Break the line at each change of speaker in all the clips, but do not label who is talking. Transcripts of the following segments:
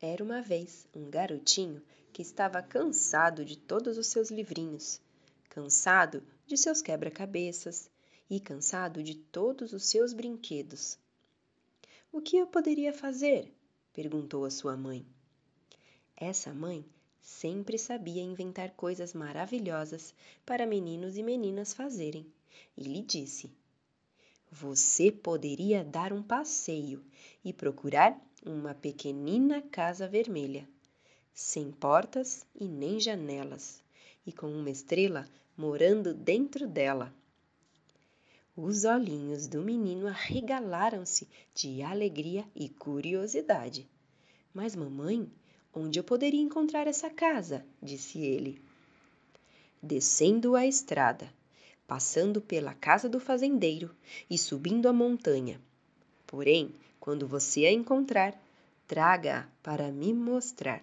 Era uma vez um garotinho que estava cansado de todos os seus livrinhos, cansado de seus quebra-cabeças e cansado de todos os seus brinquedos. O que eu poderia fazer? perguntou a sua mãe. Essa mãe sempre sabia inventar coisas maravilhosas para meninos e meninas fazerem, e lhe disse: Você poderia dar um passeio e procurar uma pequenina casa vermelha, sem portas e nem janelas, e com uma estrela morando dentro dela. Os olhinhos do menino arregalaram-se de alegria e curiosidade. Mas, mamãe, onde eu poderia encontrar essa casa? disse ele. Descendo a estrada, passando pela casa do fazendeiro e subindo a montanha. Porém, quando você a encontrar, traga-a para me mostrar.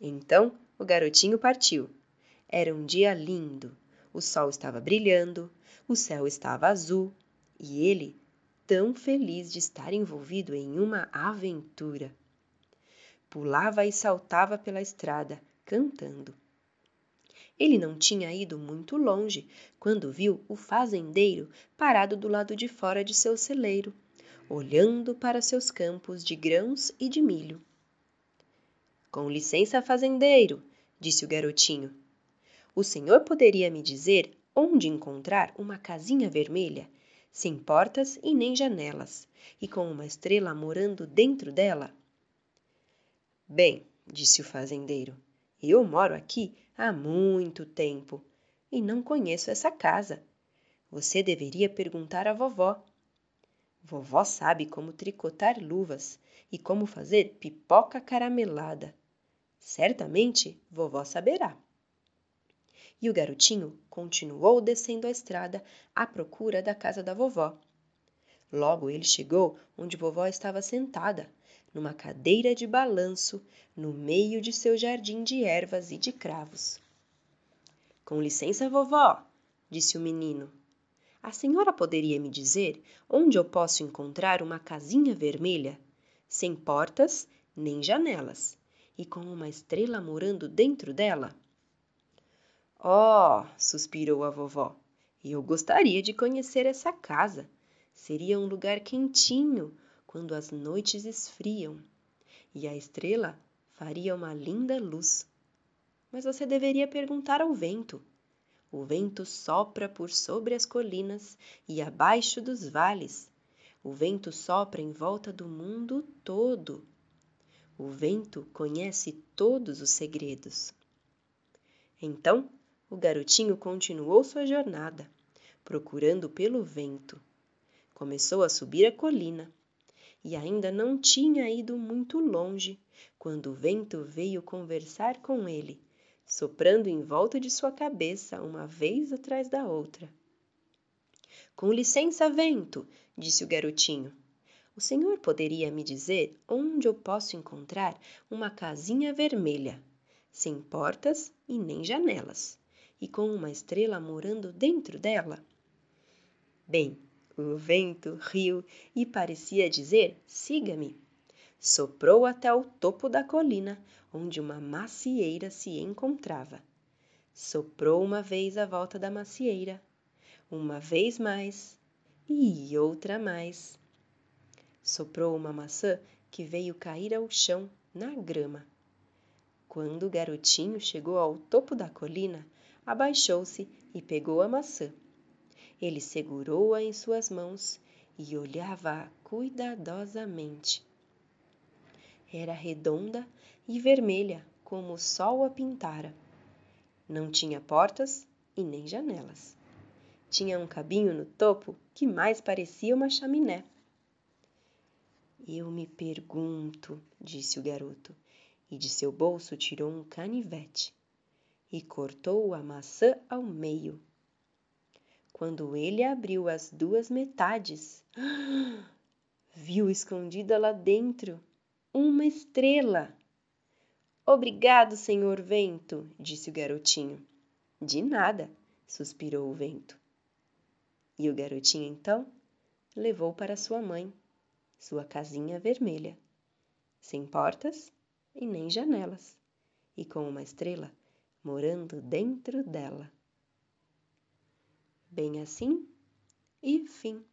Então o garotinho partiu. Era um dia lindo. O sol estava brilhando, o céu estava azul e ele tão feliz de estar envolvido em uma aventura. Pulava e saltava pela estrada, cantando. Ele não tinha ido muito longe quando viu o fazendeiro parado do lado de fora de seu celeiro, olhando para seus campos de grãos e de milho. Com licença, fazendeiro, disse o garotinho. O senhor poderia me dizer onde encontrar uma casinha vermelha, sem portas e nem janelas, e com uma estrela morando dentro dela? Bem, disse o fazendeiro, eu moro aqui há muito tempo e não conheço essa casa. Você deveria perguntar à vovó. Vovó sabe como tricotar luvas e como fazer pipoca caramelada. Certamente vovó saberá. E o garotinho continuou descendo a estrada à procura da casa da vovó. Logo ele chegou onde vovó estava sentada, numa cadeira de balanço, no meio de seu jardim de ervas e de cravos. Com licença, vovó, disse o menino. A senhora poderia me dizer onde eu posso encontrar uma casinha vermelha, sem portas nem janelas, e com uma estrela morando dentro dela? Oh, suspirou a vovó, eu gostaria de conhecer essa casa. Seria um lugar quentinho quando as noites esfriam, e a estrela faria uma linda luz. Mas você deveria perguntar ao vento. O vento sopra por sobre as colinas e abaixo dos vales. O vento sopra em volta do mundo todo. O vento conhece todos os segredos. Então, o garotinho continuou sua jornada, procurando pelo vento. Começou a subir a colina e ainda não tinha ido muito longe quando o vento veio conversar com ele, soprando em volta de sua cabeça uma vez atrás da outra. Com licença, vento, disse o garotinho. O senhor poderia me dizer onde eu posso encontrar uma casinha vermelha, sem portas e nem janelas? e com uma estrela morando dentro dela? Bem, o vento riu e parecia dizer: siga-me. Soprou até o topo da colina, onde uma macieira se encontrava. Soprou uma vez à volta da macieira, uma vez mais e outra mais. Soprou uma maçã que veio cair ao chão na grama. Quando o garotinho chegou ao topo da colina, abaixou-se e pegou a maçã. Ele segurou-a em suas mãos e olhava-a cuidadosamente. Era redonda e vermelha como o sol a pintara. Não tinha portas e nem janelas. Tinha um cabinho no topo que mais parecia uma chaminé. Eu me pergunto, disse o garoto, e de seu bolso tirou um canivete e cortou a maçã ao meio. Quando ele abriu as duas metades, viu escondida lá dentro uma estrela. Obrigado, senhor vento, disse o garotinho. De nada, suspirou o vento. E o garotinho então levou para sua mãe sua casinha vermelha. sem portas e nem janelas, e com uma estrela morando dentro dela. Bem assim e fim.